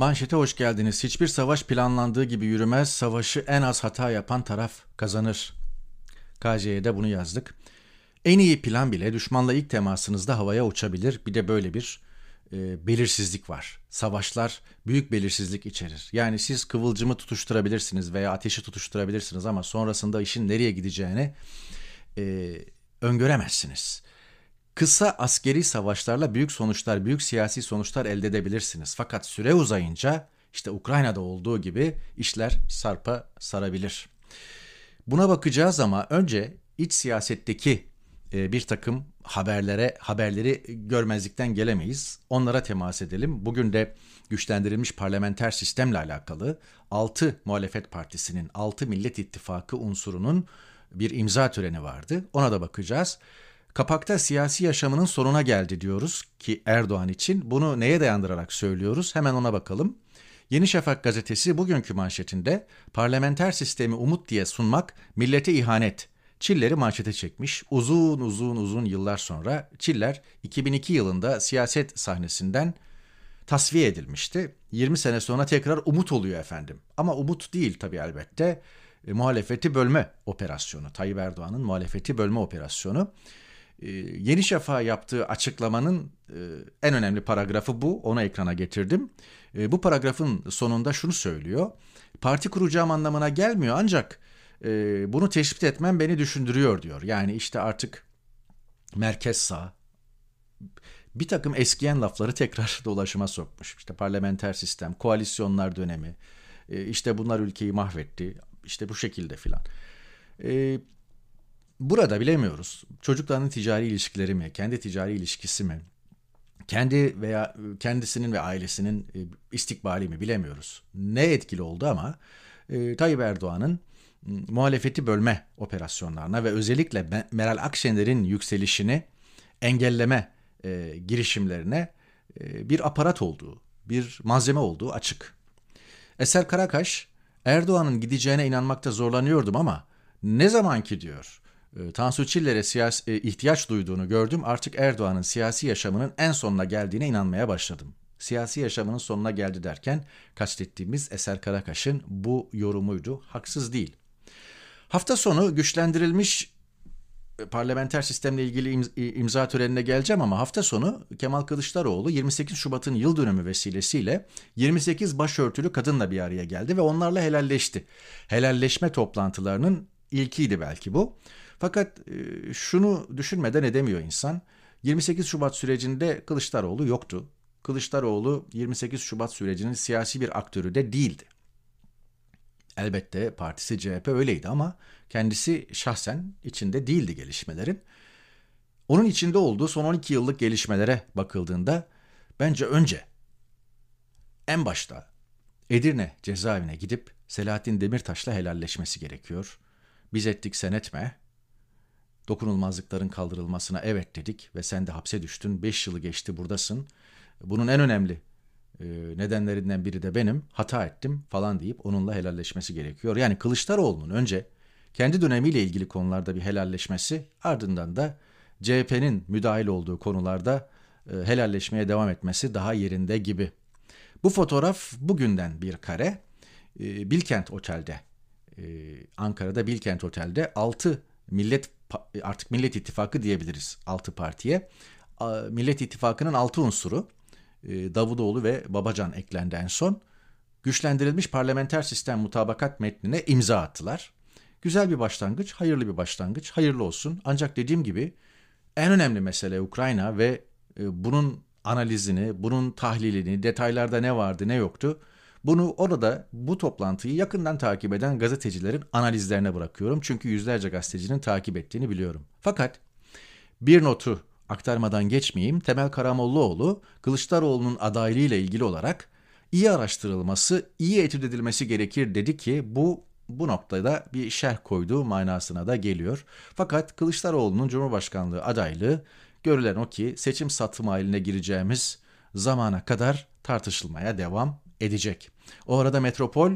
Manşete hoş geldiniz. Hiçbir savaş planlandığı gibi yürümez. Savaşı en az hata yapan taraf kazanır. KJ'de bunu yazdık. En iyi plan bile düşmanla ilk temasınızda havaya uçabilir. Bir de böyle bir e, belirsizlik var. Savaşlar büyük belirsizlik içerir. Yani siz kıvılcımı tutuşturabilirsiniz veya ateşi tutuşturabilirsiniz ama sonrasında işin nereye gideceğini e, öngöremezsiniz. Kısa askeri savaşlarla büyük sonuçlar, büyük siyasi sonuçlar elde edebilirsiniz. Fakat süre uzayınca işte Ukrayna'da olduğu gibi işler sarpa sarabilir. Buna bakacağız ama önce iç siyasetteki e, bir takım haberlere haberleri görmezlikten gelemeyiz. Onlara temas edelim. Bugün de güçlendirilmiş parlamenter sistemle alakalı 6 muhalefet partisinin 6 Millet İttifakı unsurunun bir imza töreni vardı. Ona da bakacağız. Kapakta siyasi yaşamının sonuna geldi diyoruz ki Erdoğan için. Bunu neye dayandırarak söylüyoruz? Hemen ona bakalım. Yeni Şafak gazetesi bugünkü manşetinde parlamenter sistemi umut diye sunmak millete ihanet. Çiller'i manşete çekmiş. Uzun uzun uzun yıllar sonra Çiller 2002 yılında siyaset sahnesinden tasfiye edilmişti. 20 sene sonra tekrar umut oluyor efendim. Ama umut değil tabii elbette. E, muhalefeti bölme operasyonu. Tayyip Erdoğan'ın muhalefeti bölme operasyonu. E, Yeni Şafak'a yaptığı açıklamanın e, en önemli paragrafı bu. Onu ekrana getirdim. E, bu paragrafın sonunda şunu söylüyor. Parti kuracağım anlamına gelmiyor ancak bunu tespit etmem beni düşündürüyor diyor. Yani işte artık merkez sağ bir takım eskiyen lafları tekrar dolaşıma sokmuş. İşte parlamenter sistem, koalisyonlar dönemi, işte bunlar ülkeyi mahvetti, işte bu şekilde filan. Burada bilemiyoruz. Çocukların ticari ilişkileri mi, kendi ticari ilişkisi mi, kendi veya kendisinin ve ailesinin e, istikbali mi bilemiyoruz. Ne etkili oldu ama e, Tayyip Erdoğan'ın muhalefeti bölme operasyonlarına ve özellikle Meral Akşener'in yükselişini engelleme e, girişimlerine bir aparat olduğu, bir malzeme olduğu açık. Eser Karakaş, Erdoğan'ın gideceğine inanmakta zorlanıyordum ama ne zaman ki diyor Tansu Çiller'e siyasi, e, ihtiyaç duyduğunu gördüm. Artık Erdoğan'ın siyasi yaşamının en sonuna geldiğine inanmaya başladım. Siyasi yaşamının sonuna geldi derken kastettiğimiz Eser Karakaş'ın bu yorumuydu. Haksız değil. Hafta sonu güçlendirilmiş e, parlamenter sistemle ilgili imza törenine geleceğim ama hafta sonu Kemal Kılıçdaroğlu 28 Şubat'ın yıl dönümü vesilesiyle 28 başörtülü kadınla bir araya geldi ve onlarla helalleşti. Helalleşme toplantılarının ilkiydi belki bu. Fakat e, şunu düşünmeden edemiyor insan. 28 Şubat sürecinde Kılıçdaroğlu yoktu. Kılıçdaroğlu 28 Şubat sürecinin siyasi bir aktörü de değildi. Elbette partisi CHP öyleydi ama kendisi şahsen içinde değildi gelişmelerin. Onun içinde olduğu son 12 yıllık gelişmelere bakıldığında bence önce en başta Edirne cezaevine gidip Selahattin Demirtaş'la helalleşmesi gerekiyor. Biz ettik sen etme. Dokunulmazlıkların kaldırılmasına evet dedik ve sen de hapse düştün. 5 yılı geçti buradasın. Bunun en önemli e, nedenlerinden biri de benim. Hata ettim falan deyip onunla helalleşmesi gerekiyor. Yani Kılıçdaroğlu'nun önce kendi dönemiyle ilgili konularda bir helalleşmesi ardından da CHP'nin müdahil olduğu konularda e, helalleşmeye devam etmesi daha yerinde gibi. Bu fotoğraf bugünden bir kare. E, Bilkent Otel'de, Ankara'da Bilkent Otel'de 6 millet artık Millet İttifakı diyebiliriz 6 partiye. Millet İttifakı'nın 6 unsuru e, Davutoğlu ve Babacan eklendi en son. Güçlendirilmiş parlamenter sistem mutabakat metnine imza attılar. Güzel bir başlangıç, hayırlı bir başlangıç, hayırlı olsun. Ancak dediğim gibi en önemli mesele Ukrayna ve e, bunun analizini, bunun tahlilini, detaylarda ne vardı ne yoktu bunu orada bu toplantıyı yakından takip eden gazetecilerin analizlerine bırakıyorum. Çünkü yüzlerce gazetecinin takip ettiğini biliyorum. Fakat bir notu aktarmadan geçmeyeyim. Temel Karamollaoğlu Kılıçdaroğlu'nun adaylığıyla ilgili olarak iyi araştırılması, iyi etüt edilmesi gerekir dedi ki bu bu noktada bir şerh koyduğu manasına da geliyor. Fakat Kılıçdaroğlu'nun Cumhurbaşkanlığı adaylığı görülen o ki seçim satım haline gireceğimiz zamana kadar tartışılmaya devam edecek. O arada Metropol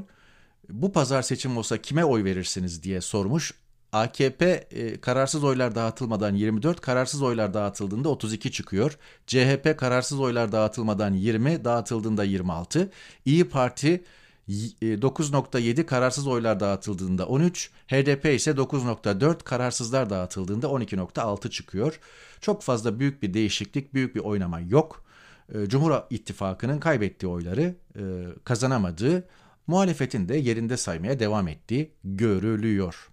bu pazar seçim olsa kime oy verirsiniz diye sormuş. AKP e, kararsız oylar dağıtılmadan 24, kararsız oylar dağıtıldığında 32 çıkıyor. CHP kararsız oylar dağıtılmadan 20, dağıtıldığında 26. İyi Parti 9.7 e, kararsız oylar dağıtıldığında 13, HDP ise 9.4 kararsızlar dağıtıldığında 12.6 çıkıyor. Çok fazla büyük bir değişiklik, büyük bir oynama yok. E, Cumhur İttifakı'nın kaybettiği oyları e, kazanamadığı, muhalefetin de yerinde saymaya devam ettiği görülüyor.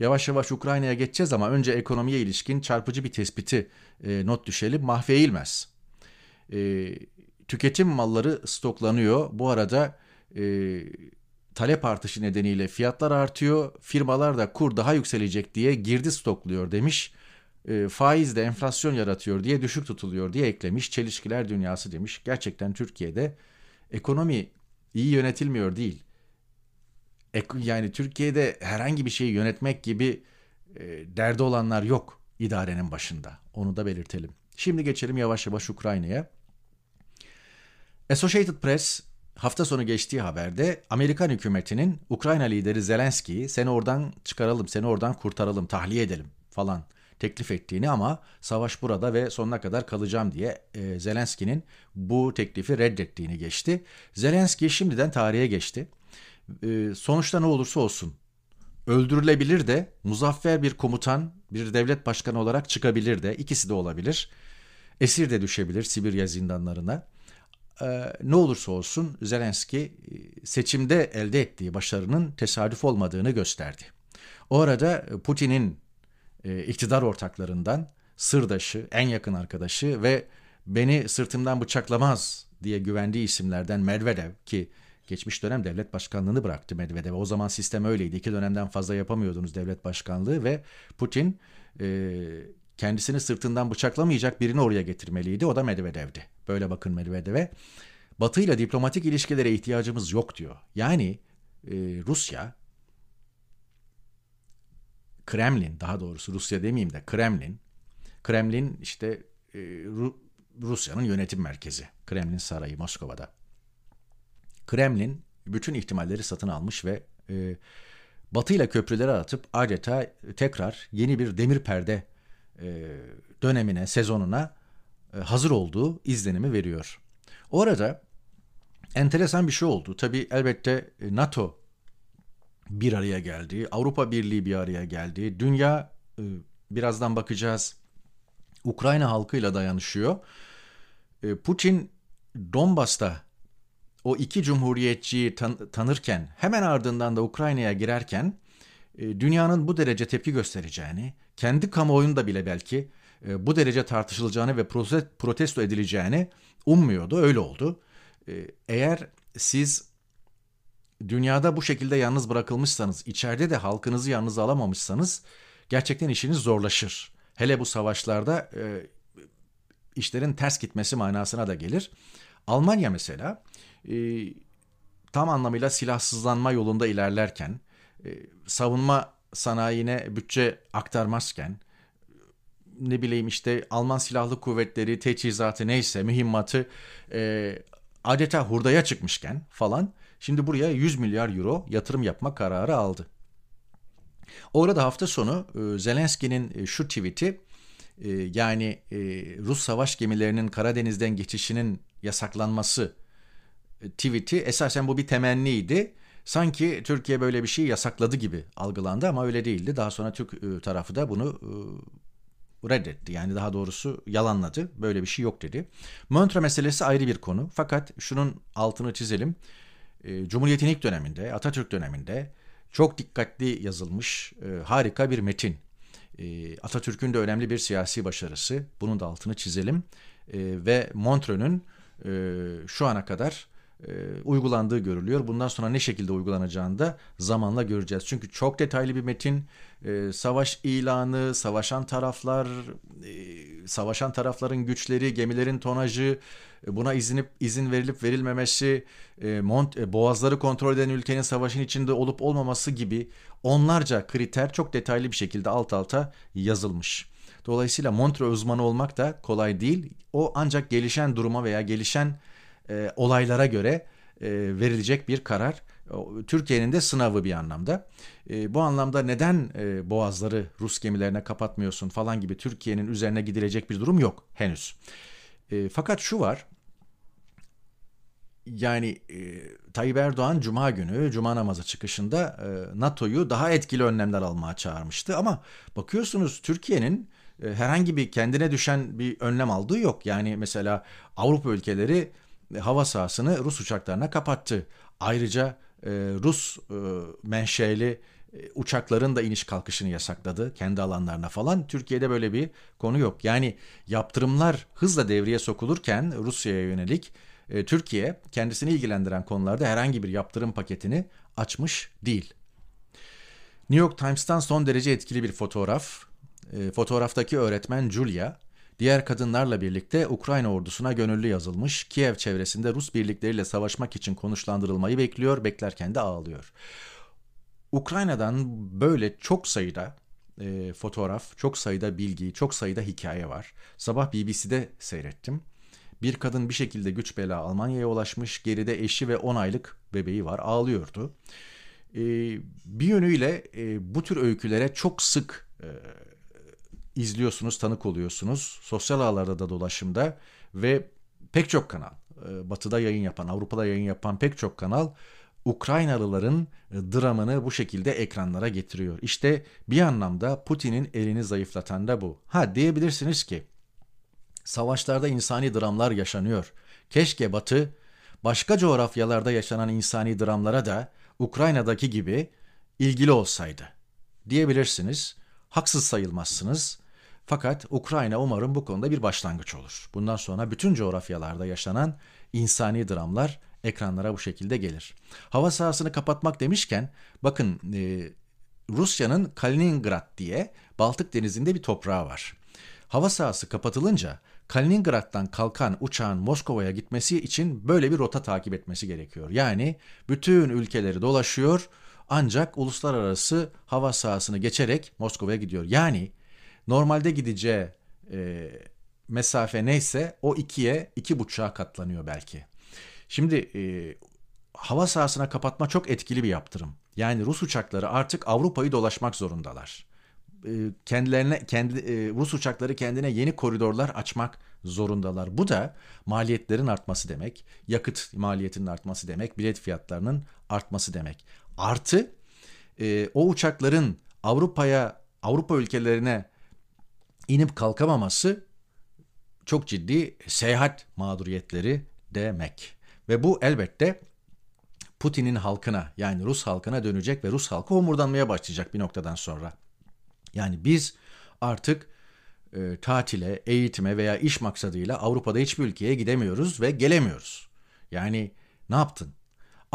Yavaş yavaş Ukrayna'ya geçeceğiz ama önce ekonomiye ilişkin çarpıcı bir tespiti not düşelim. Mahve eğilmez. Tüketim malları stoklanıyor. Bu arada e, talep artışı nedeniyle fiyatlar artıyor. Firmalar da kur daha yükselecek diye girdi stokluyor demiş. E, faiz de enflasyon yaratıyor diye düşük tutuluyor diye eklemiş. Çelişkiler dünyası demiş. Gerçekten Türkiye'de ekonomi iyi yönetilmiyor değil. Ek, yani Türkiye'de herhangi bir şeyi yönetmek gibi e, derdi olanlar yok idarenin başında. Onu da belirtelim. Şimdi geçelim yavaş yavaş Ukrayna'ya. Associated Press hafta sonu geçtiği haberde Amerikan hükümetinin Ukrayna lideri Zelenski'yi seni oradan çıkaralım, seni oradan kurtaralım, tahliye edelim falan teklif ettiğini ama savaş burada ve sonuna kadar kalacağım diye e, Zelenski'nin bu teklifi reddettiğini geçti. Zelenski şimdiden tarihe geçti. E, sonuçta ne olursa olsun öldürülebilir de muzaffer bir komutan, bir devlet başkanı olarak çıkabilir de ikisi de olabilir. Esir de düşebilir Sibirya zindanlarına e, ne olursa olsun Zelenski e, seçimde elde ettiği başarının tesadüf olmadığını gösterdi. O arada Putin'in e, iktidar ortaklarından sırdaşı, en yakın arkadaşı ve beni sırtımdan bıçaklamaz diye güvendiği isimlerden Medvedev ki geçmiş dönem devlet başkanlığını bıraktı Medvedev. O zaman sistem öyleydi. İki dönemden fazla yapamıyordunuz devlet başkanlığı ve Putin e, kendisini sırtından bıçaklamayacak birini oraya getirmeliydi. O da Medvedev'di. Böyle bakın Medvedev'e. Batı ile diplomatik ilişkilere ihtiyacımız yok diyor. Yani e, Rusya, Kremlin daha doğrusu Rusya demeyeyim de Kremlin, Kremlin işte e, Ru, Rusya'nın yönetim merkezi. Kremlin Sarayı Moskova'da. Kremlin bütün ihtimalleri satın almış ve e, Batı ile köprüleri atıp adeta tekrar yeni bir demir perde e, dönemine, sezonuna e, hazır olduğu izlenimi veriyor. O arada enteresan bir şey oldu. Tabii elbette e, NATO bir araya geldi, Avrupa Birliği bir araya geldi. Dünya birazdan bakacağız. Ukrayna halkıyla dayanışıyor. Putin Donbas'ta o iki cumhuriyetçiyi tan- tanırken hemen ardından da Ukrayna'ya girerken dünyanın bu derece tepki göstereceğini, kendi kamuoyunda bile belki e, bu derece tartışılacağını ve protesto edileceğini ummuyordu. Öyle oldu. E, eğer siz dünyada bu şekilde yalnız bırakılmışsanız, içeride de halkınızı yalnız alamamışsanız gerçekten işiniz zorlaşır. Hele bu savaşlarda e, işlerin ters gitmesi manasına da gelir. Almanya mesela tam anlamıyla silahsızlanma yolunda ilerlerken, savunma sanayine bütçe aktarmazken ne bileyim işte Alman Silahlı Kuvvetleri teçhizatı neyse mühimmatı e, adeta hurdaya çıkmışken falan şimdi buraya 100 milyar euro yatırım yapma kararı aldı. Orada hafta sonu e, Zelenski'nin e, şu tweet'i e, yani Rus savaş gemilerinin Karadeniz'den geçişinin yasaklanması tweet'i esasen bu bir temenniydi sanki Türkiye böyle bir şey yasakladı gibi algılandı ama öyle değildi. Daha sonra Türk tarafı da bunu reddetti. Yani daha doğrusu yalanladı. Böyle bir şey yok dedi. Montre meselesi ayrı bir konu. Fakat şunun altını çizelim. E, Cumhuriyet'in ilk döneminde, Atatürk döneminde çok dikkatli yazılmış harika bir metin. Atatürk'ün de önemli bir siyasi başarısı. Bunun da altını çizelim. Ve Montreux'ün şu ana kadar e, uygulandığı görülüyor. Bundan sonra ne şekilde uygulanacağını da zamanla göreceğiz. Çünkü çok detaylı bir metin, e, savaş ilanı, savaşan taraflar, e, savaşan tarafların güçleri, gemilerin tonajı, buna izinip izin verilip verilmemesi, mont, boğazları kontrol eden ülkenin savaşın içinde olup olmaması gibi onlarca kriter çok detaylı bir şekilde alt alta yazılmış. Dolayısıyla Montre uzmanı olmak da kolay değil. O ancak gelişen duruma veya gelişen e, olaylara göre e, verilecek bir karar. Türkiye'nin de sınavı bir anlamda. E, bu anlamda neden e, boğazları Rus gemilerine kapatmıyorsun falan gibi Türkiye'nin üzerine gidilecek bir durum yok henüz. E, fakat şu var. Yani e, Tayyip Erdoğan Cuma günü Cuma namazı çıkışında e, NATO'yu daha etkili önlemler almaya çağırmıştı. Ama bakıyorsunuz Türkiye'nin e, herhangi bir kendine düşen bir önlem aldığı yok. Yani mesela Avrupa ülkeleri hava sahasını Rus uçaklarına kapattı. Ayrıca e, Rus e, menşeli e, uçakların da iniş kalkışını yasakladı kendi alanlarına falan. Türkiye'de böyle bir konu yok. Yani yaptırımlar hızla devreye sokulurken Rusya'ya yönelik e, Türkiye kendisini ilgilendiren konularda herhangi bir yaptırım paketini açmış değil. New York Times'tan son derece etkili bir fotoğraf. E, fotoğraftaki öğretmen Julia, diğer kadınlarla birlikte Ukrayna ordusuna gönüllü yazılmış, Kiev çevresinde Rus birlikleriyle savaşmak için konuşlandırılmayı bekliyor, beklerken de ağlıyor. Ukrayna'dan böyle çok sayıda e, fotoğraf, çok sayıda bilgi, çok sayıda hikaye var. Sabah BBC'de seyrettim. Bir kadın bir şekilde güç bela Almanya'ya ulaşmış, geride eşi ve 10 aylık bebeği var, ağlıyordu. E, bir yönüyle e, bu tür öykülere çok sık e, izliyorsunuz, tanık oluyorsunuz. Sosyal ağlarda da dolaşımda ve pek çok kanal, e, batıda yayın yapan, Avrupa'da yayın yapan pek çok kanal Ukraynalıların e, dramını bu şekilde ekranlara getiriyor. İşte bir anlamda Putin'in elini zayıflatan da bu. Ha diyebilirsiniz ki savaşlarda insani dramlar yaşanıyor. Keşke Batı başka coğrafyalarda yaşanan insani dramlara da Ukrayna'daki gibi ilgili olsaydı. Diyebilirsiniz. Haksız sayılmazsınız. Fakat Ukrayna umarım bu konuda bir başlangıç olur. Bundan sonra bütün coğrafyalarda yaşanan insani dramlar ekranlara bu şekilde gelir. Hava sahasını kapatmak demişken bakın e, Rusya'nın Kaliningrad diye Baltık Denizi'nde bir toprağı var. Hava sahası kapatılınca Kaliningrad'dan kalkan uçağın Moskova'ya gitmesi için böyle bir rota takip etmesi gerekiyor. Yani bütün ülkeleri dolaşıyor ancak uluslararası hava sahasını geçerek Moskova'ya gidiyor. Yani normalde gideceği e, mesafe neyse o ikiye iki buçuğa katlanıyor belki. Şimdi e, hava sahasına kapatma çok etkili bir yaptırım. Yani Rus uçakları artık Avrupa'yı dolaşmak zorundalar. E, kendilerine kendi e, Rus uçakları kendine yeni koridorlar açmak zorundalar. Bu da maliyetlerin artması demek, yakıt maliyetinin artması demek, bilet fiyatlarının artması demek. Artı e, o uçakların Avrupa'ya, Avrupa ülkelerine inip kalkamaması çok ciddi seyahat mağduriyetleri demek. Ve bu elbette Putin'in halkına yani Rus halkına dönecek ve Rus halkı homurdanmaya başlayacak bir noktadan sonra. Yani biz artık e, tatile, eğitime veya iş maksadıyla Avrupa'da hiçbir ülkeye gidemiyoruz ve gelemiyoruz. Yani ne yaptın?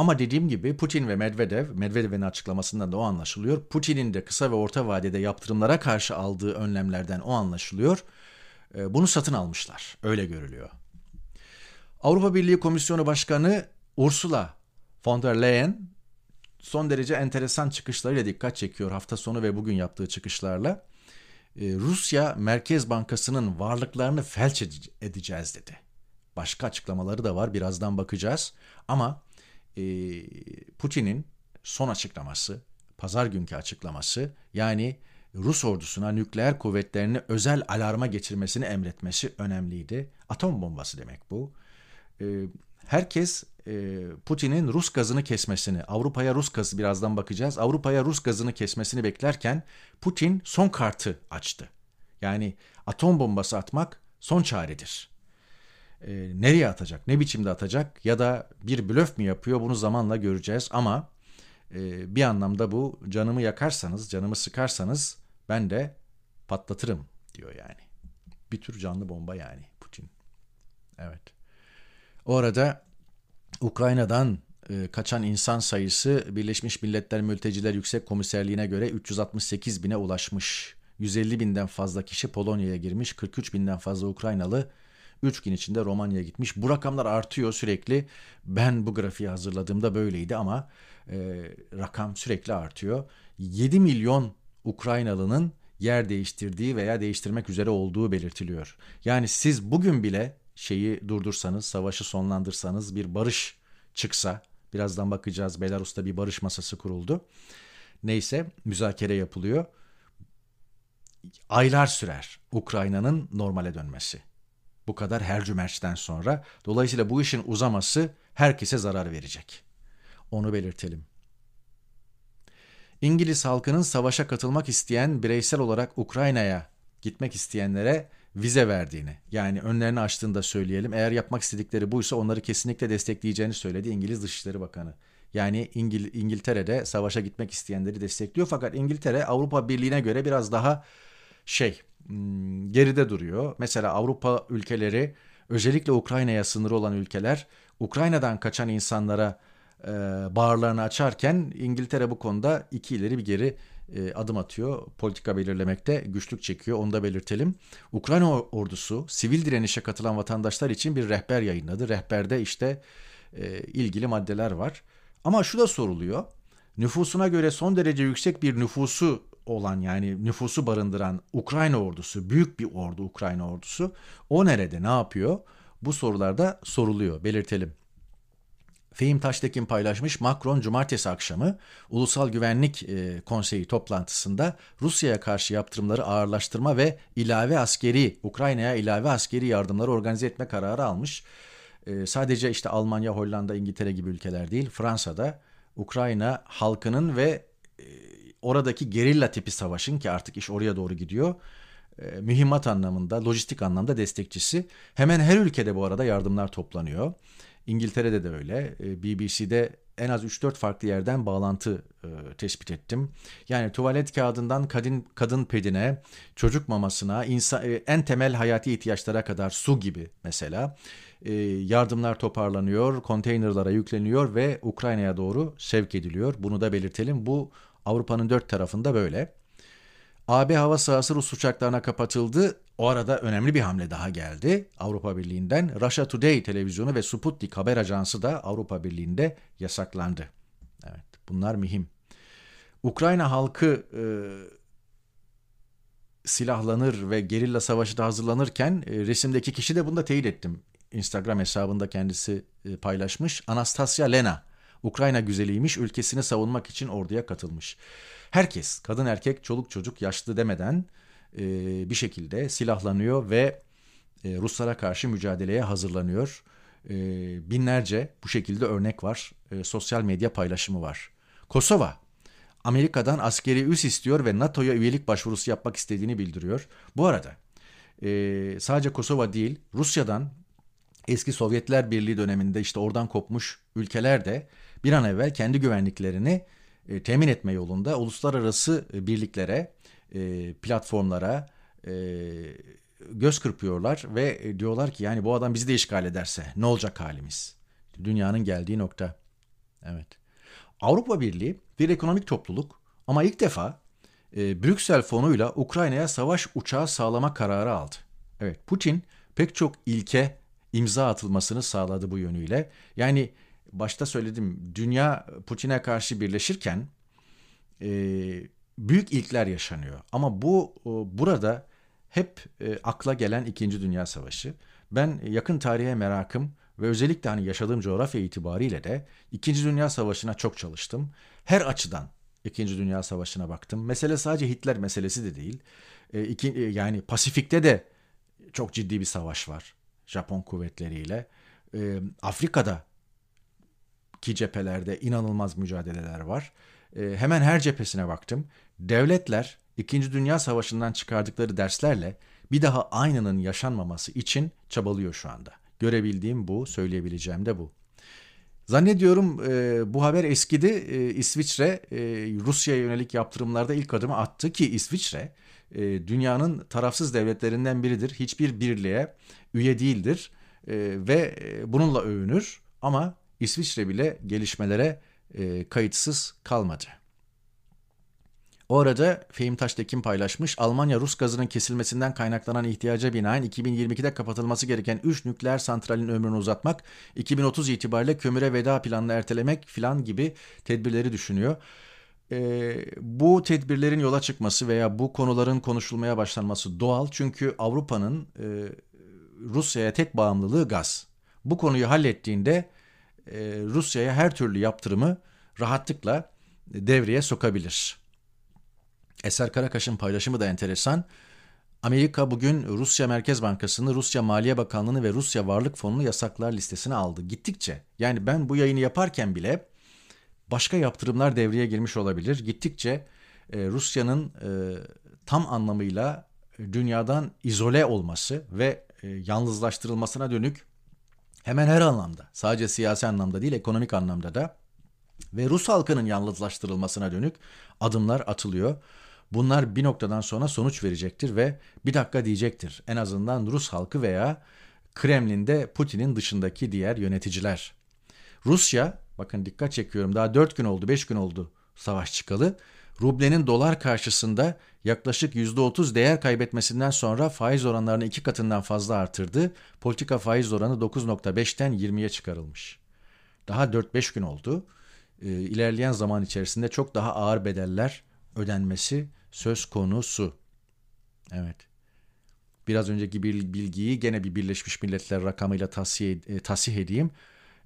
Ama dediğim gibi Putin ve Medvedev, Medvedev'in açıklamasından da o anlaşılıyor. Putin'in de kısa ve orta vadede yaptırımlara karşı aldığı önlemlerden o anlaşılıyor. E, bunu satın almışlar. Öyle görülüyor. Avrupa Birliği Komisyonu Başkanı Ursula von der Leyen son derece enteresan çıkışlarıyla dikkat çekiyor hafta sonu ve bugün yaptığı çıkışlarla. Ee, Rusya Merkez Bankası'nın varlıklarını felç edeceğiz dedi. Başka açıklamaları da var birazdan bakacağız ama e, Putin'in son açıklaması, pazar günkü açıklaması yani Rus ordusuna nükleer kuvvetlerini özel alarma geçirmesini emretmesi önemliydi. Atom bombası demek bu. Ee, herkes e, Putin'in Rus gazını kesmesini, Avrupa'ya Rus gazı birazdan bakacağız. Avrupa'ya Rus gazını kesmesini beklerken Putin son kartı açtı. Yani atom bombası atmak son çaredir. E, nereye atacak, ne biçimde atacak ya da bir blöf mü yapıyor bunu zamanla göreceğiz ama e, bir anlamda bu canımı yakarsanız, canımı sıkarsanız ben de patlatırım diyor yani. Bir tür canlı bomba yani Putin. Evet. O arada Ukrayna'dan e, kaçan insan sayısı Birleşmiş Milletler Mülteciler Yüksek Komiserliğine göre 368 bine ulaşmış. 150 binden fazla kişi Polonya'ya girmiş, 43 binden fazla Ukraynalı 3 gün içinde Romanya'ya gitmiş. Bu rakamlar artıyor sürekli. Ben bu grafiği hazırladığımda böyleydi ama e, rakam sürekli artıyor. 7 milyon Ukraynalının yer değiştirdiği veya değiştirmek üzere olduğu belirtiliyor. Yani siz bugün bile şeyi durdursanız, savaşı sonlandırsanız, bir barış çıksa, Birazdan bakacağız. Belarus'ta bir barış masası kuruldu. Neyse müzakere yapılıyor. Aylar sürer Ukrayna'nın normale dönmesi. Bu kadar her cümerçten sonra. Dolayısıyla bu işin uzaması herkese zarar verecek. Onu belirtelim. İngiliz halkının savaşa katılmak isteyen bireysel olarak Ukrayna'ya gitmek isteyenlere vize verdiğini yani önlerini açtığını da söyleyelim. Eğer yapmak istedikleri buysa onları kesinlikle destekleyeceğini söyledi İngiliz Dışişleri Bakanı. Yani İngil İngiltere'de savaşa gitmek isteyenleri destekliyor fakat İngiltere Avrupa Birliği'ne göre biraz daha şey hmm, geride duruyor. Mesela Avrupa ülkeleri özellikle Ukrayna'ya sınırı olan ülkeler Ukrayna'dan kaçan insanlara e, bağırlarını açarken İngiltere bu konuda iki ileri bir geri e, adım atıyor. Politika belirlemekte güçlük çekiyor. Onu da belirtelim. Ukrayna ordusu sivil direnişe katılan vatandaşlar için bir rehber yayınladı. Rehberde işte e, ilgili maddeler var. Ama şu da soruluyor. Nüfusuna göre son derece yüksek bir nüfusu olan yani nüfusu barındıran Ukrayna ordusu, büyük bir ordu Ukrayna ordusu o nerede, ne yapıyor? Bu sorularda soruluyor, belirtelim. Fehim Taştekin paylaşmış Macron cumartesi akşamı Ulusal Güvenlik e, Konseyi toplantısında Rusya'ya karşı yaptırımları ağırlaştırma ve ilave askeri Ukrayna'ya ilave askeri yardımları organize etme kararı almış. E, sadece işte Almanya, Hollanda, İngiltere gibi ülkeler değil Fransa'da Ukrayna halkının ve e, oradaki gerilla tipi savaşın ki artık iş oraya doğru gidiyor mühimmat anlamında, lojistik anlamda destekçisi. Hemen her ülkede bu arada yardımlar toplanıyor. İngiltere'de de öyle. Ee, BBC'de en az 3-4 farklı yerden bağlantı e, tespit ettim. Yani tuvalet kağıdından kadın kadın pedine, çocuk mamasına, insan, e, en temel hayati ihtiyaçlara kadar su gibi mesela e, yardımlar toparlanıyor, konteynerlara yükleniyor ve Ukrayna'ya doğru sevk ediliyor. Bunu da belirtelim. Bu Avrupa'nın dört tarafında böyle. AB hava sahası Rus uçaklarına kapatıldı. O arada önemli bir hamle daha geldi Avrupa Birliği'nden. Russia Today televizyonu ve Sputnik haber ajansı da Avrupa Birliği'nde yasaklandı. Evet, bunlar mühim. Ukrayna halkı e, silahlanır ve gerilla savaşı da hazırlanırken e, resimdeki kişi de bunu da teyit ettim. Instagram hesabında kendisi e, paylaşmış. Anastasia Lena, Ukrayna güzeliymiş, ülkesini savunmak için orduya katılmış. Herkes, kadın erkek, çoluk çocuk, yaşlı demeden e, bir şekilde silahlanıyor ve e, Ruslara karşı mücadeleye hazırlanıyor. E, binlerce bu şekilde örnek var. E, sosyal medya paylaşımı var. Kosova, Amerika'dan askeri üs istiyor ve NATO'ya üyelik başvurusu yapmak istediğini bildiriyor. Bu arada e, sadece Kosova değil, Rusya'dan eski Sovyetler Birliği döneminde işte oradan kopmuş ülkeler de bir an evvel kendi güvenliklerini e, temin etme yolunda uluslararası e, birliklere, e, platformlara e, göz kırpıyorlar ve e, diyorlar ki yani bu adam bizi de işgal ederse ne olacak halimiz? Dünyanın geldiği nokta. Evet. Avrupa Birliği bir ekonomik topluluk ama ilk defa e, Brüksel fonuyla Ukrayna'ya savaş uçağı sağlama kararı aldı. Evet Putin pek çok ilke imza atılmasını sağladı bu yönüyle. Yani başta söyledim dünya Putin'e karşı birleşirken e, büyük ilkler yaşanıyor. Ama bu e, burada hep e, akla gelen İkinci Dünya Savaşı. Ben yakın tarihe merakım ve özellikle hani yaşadığım coğrafya itibariyle de İkinci Dünya Savaşı'na çok çalıştım. Her açıdan İkinci Dünya Savaşı'na baktım. Mesele sadece Hitler meselesi de değil. E, iki, e, yani Pasifik'te de çok ciddi bir savaş var Japon kuvvetleriyle. E, Afrika'da ki cephelerde inanılmaz mücadeleler var. E, hemen her cephesine baktım. Devletler İkinci Dünya Savaşı'ndan çıkardıkları derslerle bir daha aynının yaşanmaması için çabalıyor şu anda. Görebildiğim bu, söyleyebileceğim de bu. Zannediyorum e, bu haber eskidi. E, İsviçre e, Rusya'ya yönelik yaptırımlarda ilk adımı attı ki İsviçre e, dünyanın tarafsız devletlerinden biridir. Hiçbir birliğe üye değildir e, ve e, bununla övünür. Ama İsviçre bile gelişmelere e, kayıtsız kalmadı. O arada Fehim Taştekin paylaşmış, Almanya Rus gazının kesilmesinden kaynaklanan ihtiyaca binaen 2022'de kapatılması gereken 3 nükleer santralin ömrünü uzatmak, 2030 itibariyle kömüre veda planını ertelemek filan gibi tedbirleri düşünüyor. Ee, bu tedbirlerin yola çıkması veya bu konuların konuşulmaya başlanması doğal çünkü Avrupa'nın e, Rusya'ya tek bağımlılığı gaz. Bu konuyu hallettiğinde e, Rusya'ya her türlü yaptırımı rahatlıkla devreye sokabilir. Eser Karakaş'ın paylaşımı da enteresan. Amerika bugün Rusya Merkez Bankası'nı, Rusya Maliye Bakanlığı'nı ve Rusya Varlık Fonu'nu yasaklar listesine aldı. Gittikçe yani ben bu yayını yaparken bile başka yaptırımlar devreye girmiş olabilir. Gittikçe e, Rusya'nın e, tam anlamıyla dünyadan izole olması ve e, yalnızlaştırılmasına dönük hemen her anlamda sadece siyasi anlamda değil ekonomik anlamda da ve Rus halkının yalnızlaştırılmasına dönük adımlar atılıyor. Bunlar bir noktadan sonra sonuç verecektir ve bir dakika diyecektir. En azından Rus halkı veya Kremlin'de Putin'in dışındaki diğer yöneticiler. Rusya, bakın dikkat çekiyorum daha 4 gün oldu 5 gün oldu savaş çıkalı. Rublenin dolar karşısında yaklaşık %30 değer kaybetmesinden sonra faiz oranlarını iki katından fazla artırdı. Politika faiz oranı 9.5'ten 20'ye çıkarılmış. Daha 4-5 gün oldu. Ee, ilerleyen zaman içerisinde çok daha ağır bedeller ödenmesi söz konusu. Evet. Biraz önceki bir bilgiyi gene bir Birleşmiş Milletler rakamıyla tasih, e, tasih edeyim.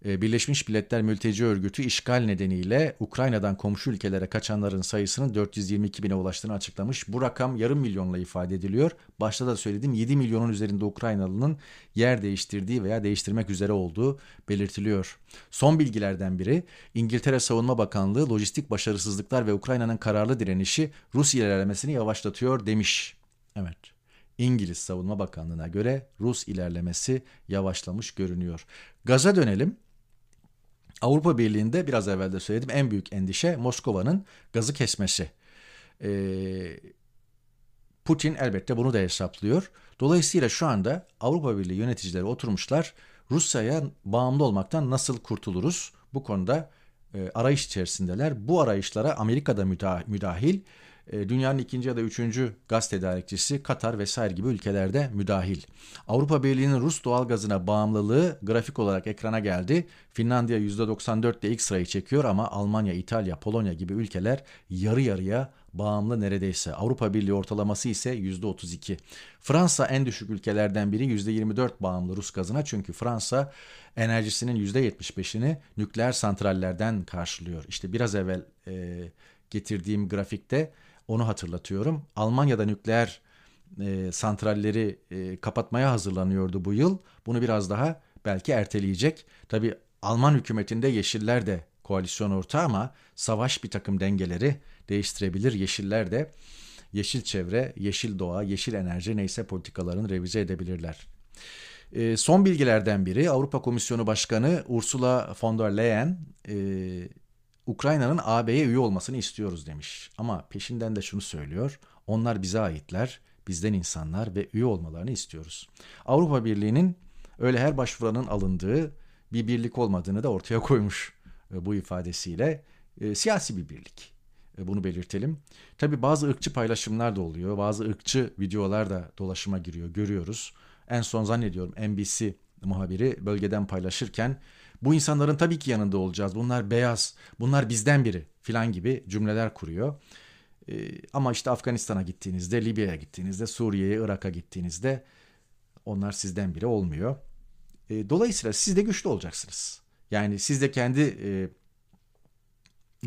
E, Birleşmiş Milletler Mülteci Örgütü işgal nedeniyle Ukrayna'dan komşu ülkelere kaçanların sayısının 422 bine ulaştığını açıklamış. Bu rakam yarım milyonla ifade ediliyor. Başta da söyledim 7 milyonun üzerinde Ukraynalı'nın yer değiştirdiği veya değiştirmek üzere olduğu belirtiliyor. Son bilgilerden biri İngiltere Savunma Bakanlığı lojistik başarısızlıklar ve Ukrayna'nın kararlı direnişi Rus ilerlemesini yavaşlatıyor demiş. Evet. İngiliz Savunma Bakanlığı'na göre Rus ilerlemesi yavaşlamış görünüyor. Gaza dönelim. Avrupa Birliği'nde biraz evvel de söyledim en büyük endişe Moskova'nın gazı kesmesi. Ee, Putin elbette bunu da hesaplıyor. Dolayısıyla şu anda Avrupa Birliği yöneticileri oturmuşlar. Rusya'ya bağımlı olmaktan nasıl kurtuluruz? Bu konuda e, arayış içerisindeler. Bu arayışlara Amerika'da müdahil dünyanın ikinci ya da üçüncü gaz tedarikçisi Katar vesaire gibi ülkelerde müdahil. Avrupa Birliği'nin Rus doğal gazına bağımlılığı grafik olarak ekrana geldi. Finlandiya %94'te ilk sırayı çekiyor ama Almanya, İtalya, Polonya gibi ülkeler yarı yarıya bağımlı neredeyse. Avrupa Birliği ortalaması ise %32. Fransa en düşük ülkelerden biri %24 bağımlı Rus gazına çünkü Fransa enerjisinin %75'ini nükleer santrallerden karşılıyor. İşte biraz evvel e, getirdiğim grafikte onu hatırlatıyorum. Almanya'da nükleer e, santralleri e, kapatmaya hazırlanıyordu bu yıl. Bunu biraz daha belki erteleyecek. Tabi Alman hükümetinde Yeşiller de koalisyon ortağı ama savaş bir takım dengeleri değiştirebilir. Yeşiller de yeşil çevre, yeşil doğa, yeşil enerji neyse politikalarını revize edebilirler. E, son bilgilerden biri Avrupa Komisyonu Başkanı Ursula von der Leyen e, Ukrayna'nın AB'ye üye olmasını istiyoruz demiş. Ama peşinden de şunu söylüyor. Onlar bize aitler, bizden insanlar ve üye olmalarını istiyoruz. Avrupa Birliği'nin öyle her başvuranın alındığı bir birlik olmadığını da ortaya koymuş e, bu ifadesiyle. E, siyasi bir birlik. E, bunu belirtelim. Tabi bazı ırkçı paylaşımlar da oluyor. Bazı ırkçı videolar da dolaşıma giriyor. Görüyoruz. En son zannediyorum NBC muhabiri bölgeden paylaşırken bu insanların tabii ki yanında olacağız. Bunlar beyaz, bunlar bizden biri filan gibi cümleler kuruyor. Ee, ama işte Afganistan'a gittiğinizde, Libya'ya gittiğinizde, Suriye'ye, Irak'a gittiğinizde onlar sizden biri olmuyor. E, dolayısıyla siz de güçlü olacaksınız. Yani siz de kendi e,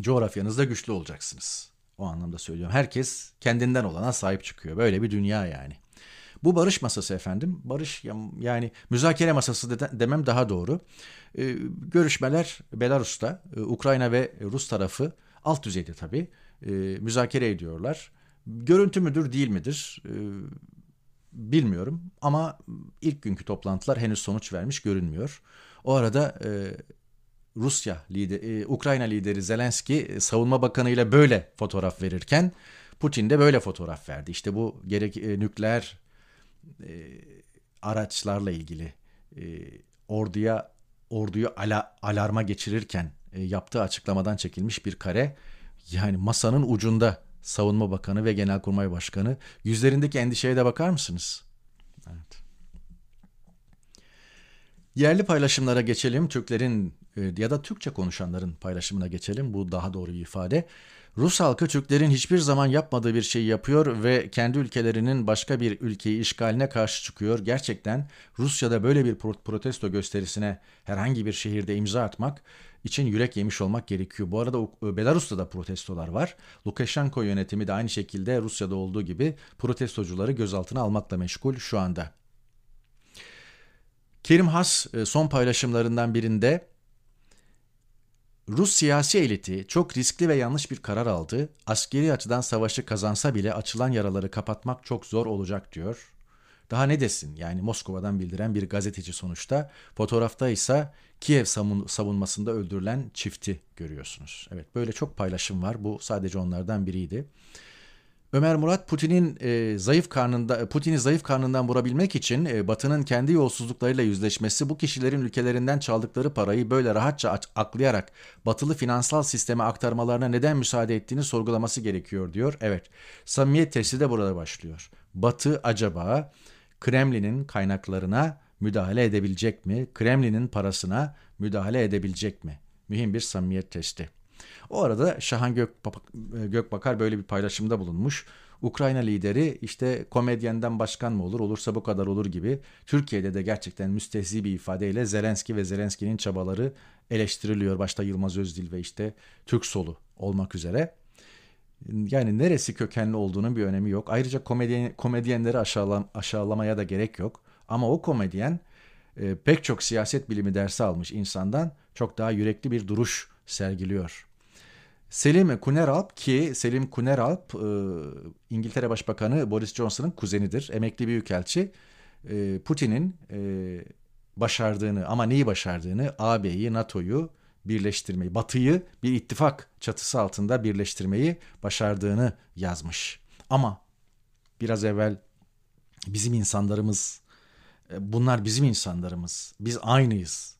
coğrafyanızda güçlü olacaksınız. O anlamda söylüyorum. Herkes kendinden olana sahip çıkıyor. Böyle bir dünya yani. Bu barış masası efendim. Barış yani müzakere masası de, demem daha doğru. Ee, görüşmeler Belarus'ta, e, Ukrayna ve Rus tarafı alt düzeyde tabii e, müzakere ediyorlar. Görüntü müdür değil midir? E, bilmiyorum ama ilk günkü toplantılar henüz sonuç vermiş görünmüyor. O arada Rusya lideri, Ukrayna lideri Zelenski savunma bakanı ile böyle fotoğraf verirken Putin de böyle fotoğraf verdi. İşte bu gerek nükleer e, araçlarla ilgili e, orduya orduyu ala, alarma geçirirken e, yaptığı açıklamadan çekilmiş bir kare. Yani masanın ucunda Savunma Bakanı ve Genelkurmay Başkanı yüzlerindeki endişeye de bakar mısınız? Evet. Yerli paylaşımlara geçelim. Türklerin e, ya da Türkçe konuşanların paylaşımına geçelim. Bu daha doğru bir ifade. Rus halkı Türklerin hiçbir zaman yapmadığı bir şeyi yapıyor ve kendi ülkelerinin başka bir ülkeyi işgaline karşı çıkıyor. Gerçekten Rusya'da böyle bir protesto gösterisine herhangi bir şehirde imza atmak için yürek yemiş olmak gerekiyor. Bu arada e, Belarus'ta da protestolar var. Lukashenko yönetimi de aynı şekilde Rusya'da olduğu gibi protestocuları gözaltına almakla meşgul şu anda. Kerim Has e, son paylaşımlarından birinde Rus siyasi eliti çok riskli ve yanlış bir karar aldı. Askeri açıdan savaşı kazansa bile açılan yaraları kapatmak çok zor olacak diyor. Daha ne desin yani Moskova'dan bildiren bir gazeteci sonuçta. Fotoğrafta ise Kiev savunmasında öldürülen çifti görüyorsunuz. Evet böyle çok paylaşım var. Bu sadece onlardan biriydi. Ömer Murat Putin'in e, zayıf karnında Putin'i zayıf karnından vurabilmek için e, Batı'nın kendi yolsuzluklarıyla yüzleşmesi bu kişilerin ülkelerinden çaldıkları parayı böyle rahatça aklayarak batılı finansal sisteme aktarmalarına neden müsaade ettiğini sorgulaması gerekiyor diyor. Evet. Samimiyet testi de burada başlıyor. Batı acaba Kremlin'in kaynaklarına müdahale edebilecek mi? Kremlin'in parasına müdahale edebilecek mi? Mühim bir samimiyet testi. O arada Şahan Gökbakar böyle bir paylaşımda bulunmuş. Ukrayna lideri işte komedyenden başkan mı olur olursa bu kadar olur gibi Türkiye'de de gerçekten müstehzi bir ifadeyle Zelenski ve Zelenski'nin çabaları eleştiriliyor. Başta Yılmaz Özdil ve işte Türk solu olmak üzere. Yani neresi kökenli olduğunun bir önemi yok. Ayrıca komedyen, komedyenleri aşağılam, aşağılamaya da gerek yok. Ama o komedyen e, pek çok siyaset bilimi dersi almış insandan çok daha yürekli bir duruş sergiliyor. Selim Kuneralp ki Selim Kuneralp e, İngiltere Başbakanı Boris Johnson'ın kuzenidir. Emekli büyükelçi. E, Putin'in e, başardığını ama neyi başardığını AB'yi, NATO'yu birleştirmeyi, Batı'yı bir ittifak çatısı altında birleştirmeyi başardığını yazmış. Ama biraz evvel bizim insanlarımız, bunlar bizim insanlarımız, biz aynıyız.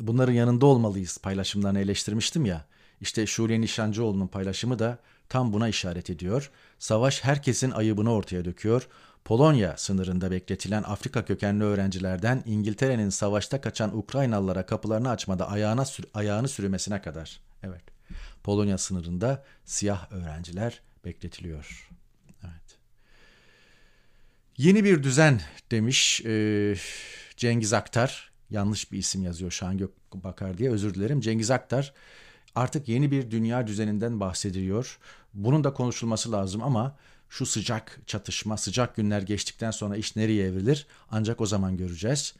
Bunların yanında olmalıyız paylaşımlarını eleştirmiştim ya. İşte Şule Nişancıoğlu'nun paylaşımı da tam buna işaret ediyor. Savaş herkesin ayıbını ortaya döküyor. Polonya sınırında bekletilen Afrika kökenli öğrencilerden İngiltere'nin savaşta kaçan Ukraynalılara kapılarını açmada ayağına sür ayağını sürmesine kadar. Evet. Polonya sınırında siyah öğrenciler bekletiliyor. Evet. Yeni bir düzen demiş e, Cengiz Aktar. Yanlış bir isim yazıyor Şahan Gökbakar diye özür dilerim. Cengiz Aktar Artık yeni bir dünya düzeninden bahsediliyor. Bunun da konuşulması lazım ama şu sıcak çatışma, sıcak günler geçtikten sonra iş nereye evrilir ancak o zaman göreceğiz.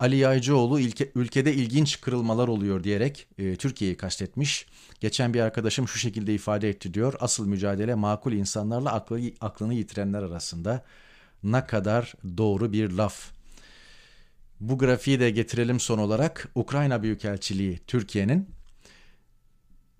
Ali Yaycıoğlu ilke, ülkede ilginç kırılmalar oluyor diyerek e, Türkiye'yi kastetmiş. Geçen bir arkadaşım şu şekilde ifade etti diyor. Asıl mücadele makul insanlarla aklı, aklını yitirenler arasında. Ne kadar doğru bir laf. Bu grafiği de getirelim son olarak. Ukrayna Büyükelçiliği Türkiye'nin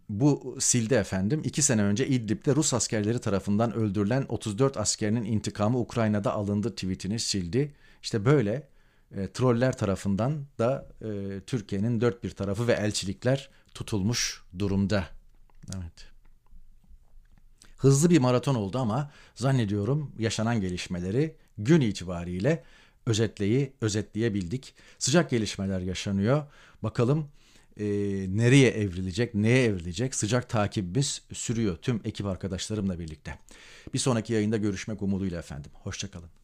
bu sildi efendim. İki sene önce İdlib'de Rus askerleri tarafından öldürülen 34 askerinin intikamı Ukrayna'da alındı tweetini sildi. İşte böyle e, troller tarafından da e, Türkiye'nin dört bir tarafı ve elçilikler tutulmuş durumda. Evet. Hızlı bir maraton oldu ama zannediyorum yaşanan gelişmeleri gün itibariyle özetleyi özetleyebildik. Sıcak gelişmeler yaşanıyor. Bakalım e, nereye evrilecek, neye evrilecek sıcak takibimiz sürüyor tüm ekip arkadaşlarımla birlikte. Bir sonraki yayında görüşmek umuduyla efendim. Hoşçakalın.